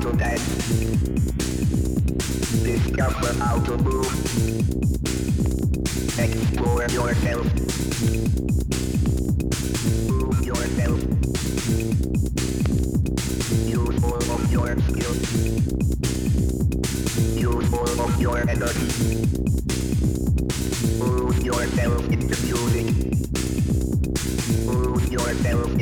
to dance. Discover how to move. Explore yourself. Move yourself. Use all of your skills. Use all of your energy. Move yourself into music. Move yourself